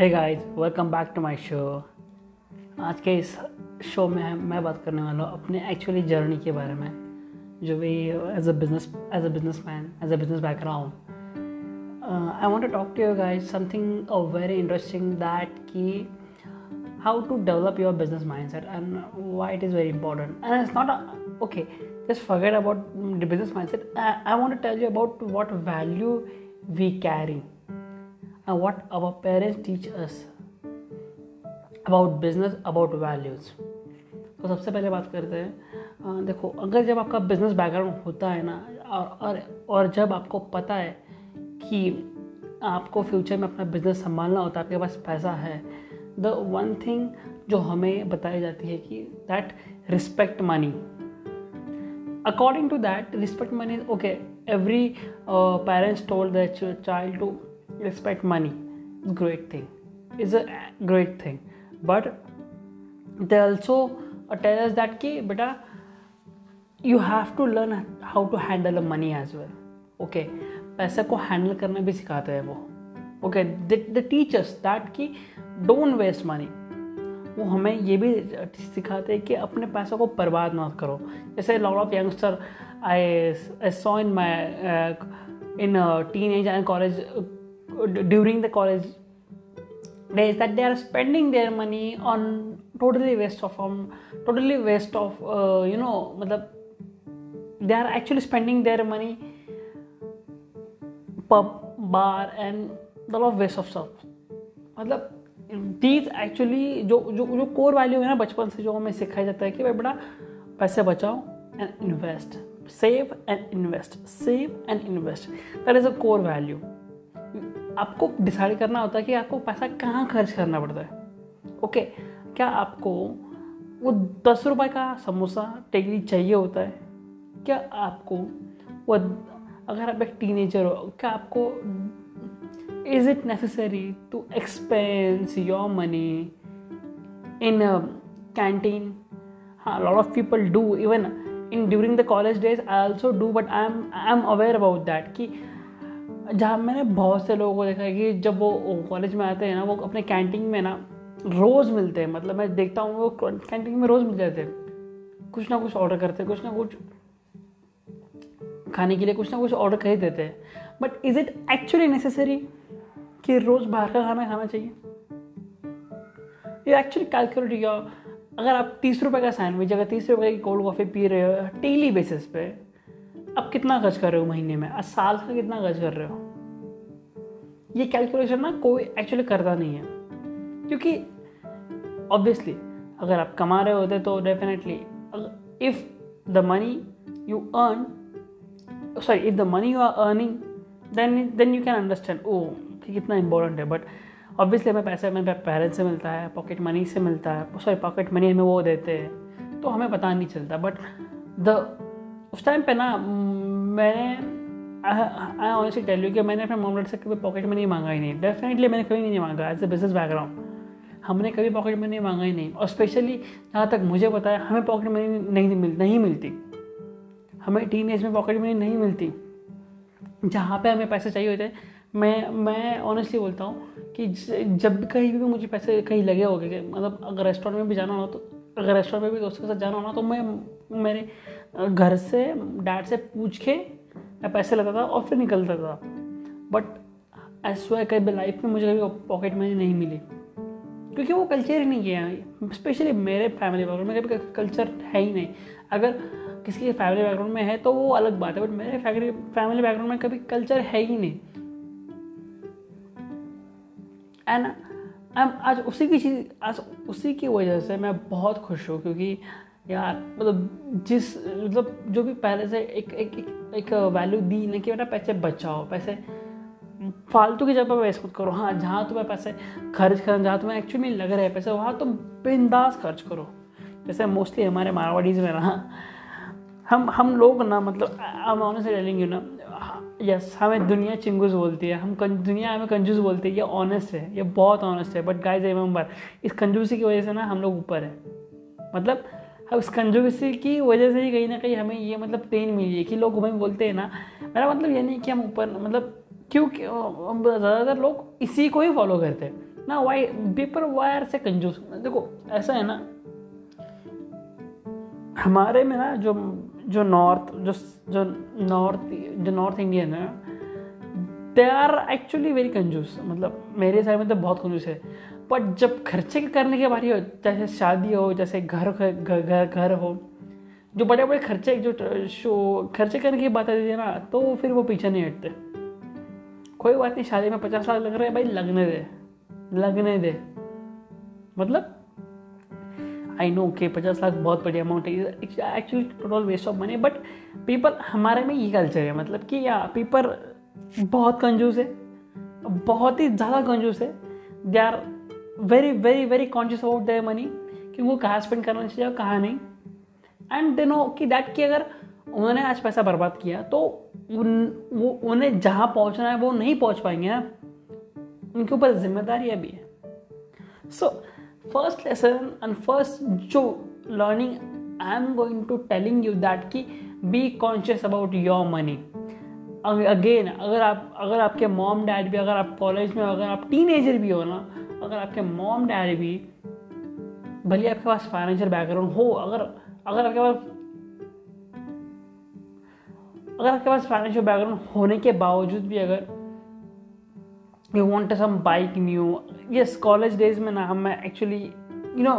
है guys welcome back to my show आज के इस शो में मैं बात करने वाला हूँ अपने एक्चुअली जर्नी के बारे में, जो भी as a business as a business man as a business background I want to talk to your guys something a very interesting that कि how to develop your business mind set and why it is very important and it's not okay just forget about business mind set I want to tell you about what value we carry and what our parents teach us about business, about values. तो सबसे पहले बात करते हैं देखो, अगर जब आपका बिज़नेस बैकग्राउंड होता है ना, और और और जब आपको पता है कि आपको फ्यूचर में अपना बिज़नेस संभालना होता है, आपके पास पैसा है द वन थिंग जो हमें बताई जाती है कि that respect money according to that respect money okay every parents told the child to respect money great thing is a great thing but they also tell us that ki beta you have to learn how to handle the money as well okay पैसे को handle करना भी सिखाते हैं वो okay the teachers that कि don't waste money वो हमें ये भी सिखाते हैं कि अपने पैसों को बर्बाद मत करो जैसे lot of youngster I I saw in my in teen age and college during the college days that they are spending their money on totally waste of um, totally waste of uh, you know matlab, they are actually spending their money pub bar and a lot of waste of stuff मतलब these actually जो जो जो core value है ना बचपन से जो हमें सिखाया जाता है कि भाई बड़ा पैसे बचाओ and invest save and invest save and invest that is a core value आपको डिसाइड करना होता है कि आपको पैसा कहाँ खर्च करना पड़ता है। ओके क्या आपको वो दस रुपए का समोसा टेकली चाहिए होता है? क्या आपको वो अगर आप एक टीनेजर हो, क्या आपको is it necessary to expense your money in canteen हाँ lot of people do even in during the college days I also do but I am I am aware about that कि जहाँ मैंने बहुत से लोगों को देखा है कि जब वो कॉलेज में आते हैं ना, वो अपने कैंटीन में ना रोज़ मिलते हैं। मतलब मैं देखता हूँ, वो कैंटीन में रोज़ मिल जाते हैं। कुछ ना कुछ ऑर्डर करते हैं, कुछ ना कुछ खाने के लिए कुछ ना कुछ ऑर्डर कर ही देते हैं। But is it actually necessary कि रोज़ बाहर का खाना खाना चाहिए? ये एक्चुअली कैलकुलेट किया अगर आप तीस रुपये का सैंडविच अगर तीस रुपये की कोल्ड कॉफ़ी पी रहे हो डेली बेसिस पे अब कितना खर्च कर रहे हो महीने में? आज साल का कितना खर्च कर रहे हो? ये कैलकुलेशन ना कोई एक्चुअली करता नहीं है। क्योंकि ऑब्वियसली अगर आप कमा रहे होते तो definitely if the money you earn sorry if the money you are earning then then you can understand oh कितना इंपॉर्टेंट है। बट ऑब्वियसली हमें पैसा, हमें पेरेंट्स से मिलता है पॉकेट मनी से मिलता है। सॉरी पॉकेट मनी हमें वो देते हैं। तो हमें पता नहीं चलता। बट द उस टाइम पे ना मैंने आई ऑनेस्टली टेल यू कि मैंने अपने मॉम डैड से कभी पॉकेट मनी मांगा ही नहीं। डेफिनेटली मैंने कभी नहीं मांगा एज ए बिज़नेस बैकग्राउंड हमने कभी पॉकेट मनी मांगा ही नहीं। और स्पेशली जहाँ तक मुझे पता है, हमें पॉकेट मनी नहीं मिल, नहीं मिलती। हमें टीन एज में पॉकेट मनी नहीं मिलती। जहाँ पे हमें पैसे चाहिए होते मैं मैं ऑनेस्टली बोलता हूँ कि जब कहीं भी मुझे पैसे कहीं लगे हो गए मतलब अगर रेस्टोरेंट में भी जाना हो तो अगर रेस्टोरेंट में भी दोस्तों के साथ जाना हो तो मैं मेरे घर से डैड से पूछ के मैं पैसे लगाता था और फिर निकलता था। बट ऐसा कभी लाइफ में मुझे कभी पॉकेट मनी नहीं मिली। क्योंकि वो कल्चर ही नहीं किया स्पेशली मेरे फैमिली बैकग्राउंड में कभी कल्चर है ही नहीं। अगर किसी के फैमिली बैकग्राउंड में है तो वो अलग बात है बट मेरे फैमिली बैकग्राउंड में कभी कल्चर है ही नहीं। एंड आज उसी की चीज़, आज उसी की वजह से मैं बहुत खुश हूँ, क्योंकि यार मतलब जिस मतलब जो भी पहले से एक एक एक, एक वैल्यू दी ना कि बेटा पैसे बचाओ पैसे फालतू की जगह वेस्ट मत करो। हाँ जहाँ तुम्हें पैसे खर्च करना जहाँ तुम्हें एक्चुअली लग रहे हैं पैसे वहाँ तुम बिंदास खर्च करो। जैसे मोस्टली हमारे मारवाड़ीज में ना हम हम लोग ना मतलब हम ऑनेस्ट टेलिंग यू ना यस हमें दुनिया चिंगूस बोलती है हम दुनिया हमें कंजूस बोलती है ये ऑनेस्ट है ये बहुत ऑनेस्ट है। बट गाइज़ रिमेंबर इस कंजूसी की वजह से ना हम लोग ऊपर है। मतलब उस कंजूसी की वजह से ही कहीं ना कहीं हमें ये मतलब पेन मिली है कि लोग हमें बोलते हैं ना, मेरा मतलब ये नहीं कि हम ऊपर मतलब क्योंकि ज़्यादातर लोग इसी को ही फॉलो करते हैं। ना वाई पेपर वायर से कंजूस देखो, ऐसा है ना, हमारे में ना जो जो नॉर्थ जो जो नॉर्थ जो नॉर्थ इंडियन है दे आर एक्चुअली वेरी कंजूस मतलब मेरे साइड में तो बहुत कंजूस है। बट जब खर्चे करने के बारी हो, जैसे शादी हो, जैसे घर घर घर हो, जो बड़े बड़े खर्चे, जो शो, खर्चे करने की बात आती है ना तो फिर वो पीछे नहीं हटते। कोई बात नहीं, शादी में पचास लाख लग रहे हैं, भाई, लगने दे लगने दे। मतलब? आई नो के पचास लाख बहुत बड़ी अमाउंट है। Actually total waste of money but people हमारे में ये कल्चर है मतलब कि या पीपल बहुत कंजूस है बहुत ही ज़्यादा कंजूस है they are very very very conscious about their money कि वो कहाँ स्पेंड करना चाहिए और कहाँ नहीं। एंड दे नो कि दैट कि अगर उन्होंने आज पैसा बर्बाद किया तो उन, वो, उन्हें जहाँ पहुँचना है, वो नहीं पहुँच पाएँगे ना। उनके ऊपर ज़िम्मेदारी भी है। So first lesson and first जो learning I am going to telling you that कि be conscious about your money again अगर आप, अगर आपके मॉम डैड भी, अगर आप कॉलेज में अगर आप टीन भी हो ना अगर आपके मॉम डैड भी भले आपके पास फाइनेंशियल बैकग्राउंड हो, अगर अगर आपके पास, अगर आपके पास फाइनेंशियल बैकग्राउंड होने के बावजूद भी अगर you want some bike new yes college days में ना हम actually you know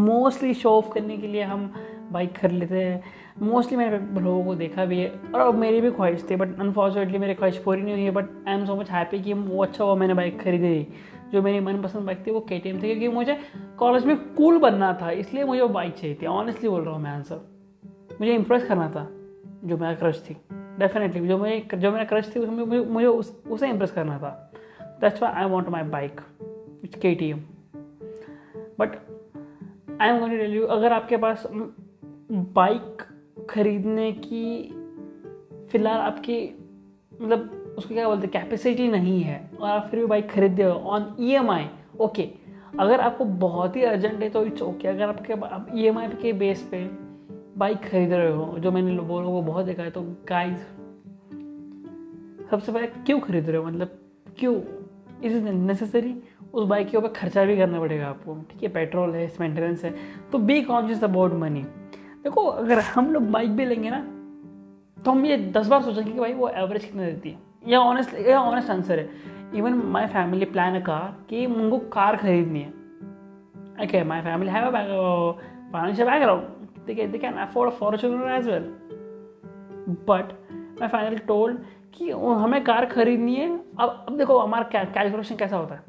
mostly show off करने के लिए हम बाइक खरीद लेते हैं। मोस्टली मैंने लोगों को देखा भी है और मेरी भी ख्वाहिश थी बट अनफॉर्चुनेटली मेरी ख्वाहिश पूरी नहीं हुई है but I am so much happy कि वो अच्छा हुआ, मैंने बाइक खरीदी। जो मेरी मनपसंद बाइक थी वो के टी एम थी क्योंकि मुझे कॉलेज में कूल बनना था इसलिए मुझे वो बाइक चाहिए थी। ऑनेस्टली बोल रहा हूँ मैं आंसर मुझे इंप्रेस करना था जो मेरा क्रश थी। डेफिनेटली जो मेरी जो मेरा क्रश थी उसमें मुझे मुझे उस, उसे इंप्रेस करना था। That's why I want my bike it's K T M but I am going to tell you अगर आपके पास बाइक खरीदने की फ़िलहाल आपकी मतलब उसको क्या बोलते हैं कैपेसिटी नहीं है, और आप फिर भी बाइक खरीदते हो on E M I okay अगर आपको बहुत ही अर्जेंट है तो इट्स ओके अगर आपके आप ई एम आई के बेस पे बाइक खरीद रहे हो, जो मैंने वो बहुत देखा है तो गाइस सबसे पहले क्यों खरीद रहे हो? मतलब क्यों? इज़ इज़ नेसेसरी उस बाइक के ऊपर खर्चा भी करना पड़ेगा आपको, ठीक है? पेट्रोल है मेंटेनेंस है तो बी कॉन्शियस अबाउट मनी देखो, अगर हम लोग बाइक भी लेंगे ना तो हम ये दस बार सोचेंगे कि भाई वो एवरेज कितना देती है? या ऑनेस्ट या ऑनेस्ट आंसर है. Even my family plan a car कि उनको कार खरीदनी है. Okay my family have financial background they can they can afford Fortuner as well but my finally told कि हमें कार खरीदनी है. अब अब देखो हमारा कैलकुलेशन कैसा होता है?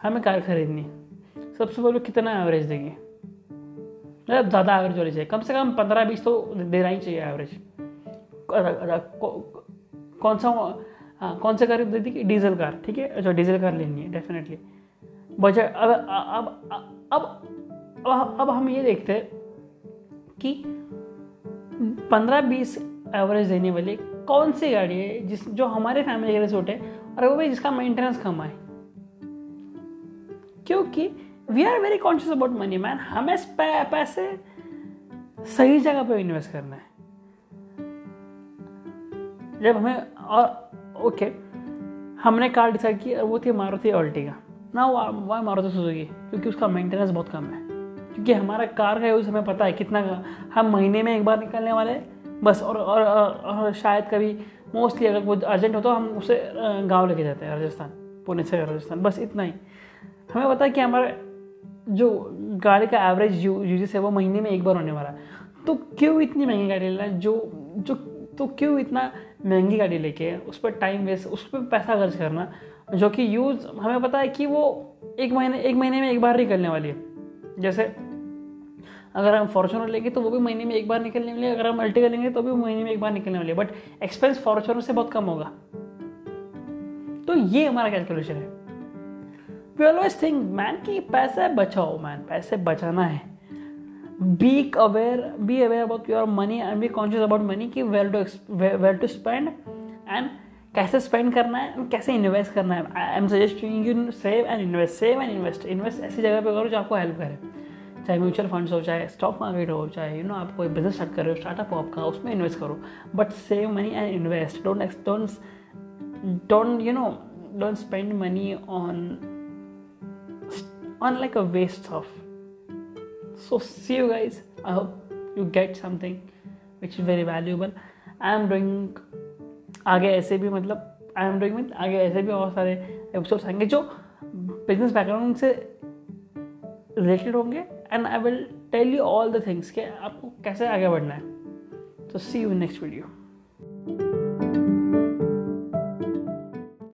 हमें कार खरीदनी है. सबसे पहले कितना एवरेज देंगे? मतलब ज़्यादा एवरेज होनी चाहिए. कम से कम पंद्रह बीस तो देना ही चाहिए एवरेज कौन सा हाँ कौन सा कार दी थी? डीजल कार, ठीक है? अच्छा डीजल कार लेनी है डेफिनेटली बजट अब अब अब अब हम ये देखते हैं कि पंद्रह बीस एवरेज देने वाली कौन सी गाड़ी है जिस, जो हमारे फैमिली के लिए सूट है और वो भी जिसका मेंटेनेंस कम आए। क्योंकि we are very conscious about money man हमें पैसे सही जगह पे इन्वेस्ट करना है। जब हमें, और ओके हमने कार डिसाइड की वो थी मारुति ऑल्टिगा ना वो मारुति सुजुकी क्योंकि उसका मेंटेनेंस बहुत कम है। क्योंकि हमारा कार का यूज़ हमें पता है कितना का हम महीने में एक बार निकलने वाले बस और, और, और, और शायद कभी मोस्टली अगर वो अर्जेंट हो तो हम उसे गाँव लेके जाते हैं राजस्थान पुणे से राजस्थान बस इतना ही। हमें पता है कि हमारा जो गाड़ी का एवरेज यूजेस है वो महीने में एक बार होने वाला है। तो क्यों इतनी महँगी गाड़ी लेना जो जो तो क्यों इतना महँगी गाड़ी लेके उस पर टाइम वेस्ट उस पर पैसा खर्च करना, जो कि यूज़ हमें पता है कि वो एक महीने एक महीने में एक बार निकलने वाली है। जैसे, अगर हम फॉर्चुनर लेंगे तो वो भी महीने में एक बार निकलने वाली है, अगर हम अल्टिका लेंगे तो भी महीने में एक बार निकलने वाली है। बट एक्सपेंस फॉर्चुनर से बहुत कम होगा। तो ये हमारा कैलकुलेशन है। वी ऑलवेज थिंक मैन कि पैसे बचाओ मैन पैसे बचाना है। Be aware be aware about your money and be conscious about money कि where to where to spend and कैसे स्पेंड करना है कैसे इन्वेस्ट करना है। I am suggesting you save and invest save and invest invest ऐसी जगह पे करो जो आपको हेल्प करे। चाहे म्यूचुअल फंड्स हो, चाहे स्टॉक मार्केट हो, चाहे यू नो आप कोई बिज़नेस स्टार्ट कर रहे हो स्टार्टअप हो आपका, उसमें इन्वेस्ट करो। But save money and invest don't don't don't you know don't spend money on on like a waste of so see you guys I hope you get something which is very valuable I am drawing आगे ऐसे भी मतलब I am doing with आगे ऐसे भी बहुत सारे episodes आएँगे जो बिज़नेस बैकग्राउंड से रिलेटेड होंगे. And I will tell you all the things के आपको कैसे आगे बढ़ना है. तो सी यू नेक्स्ट वीडियो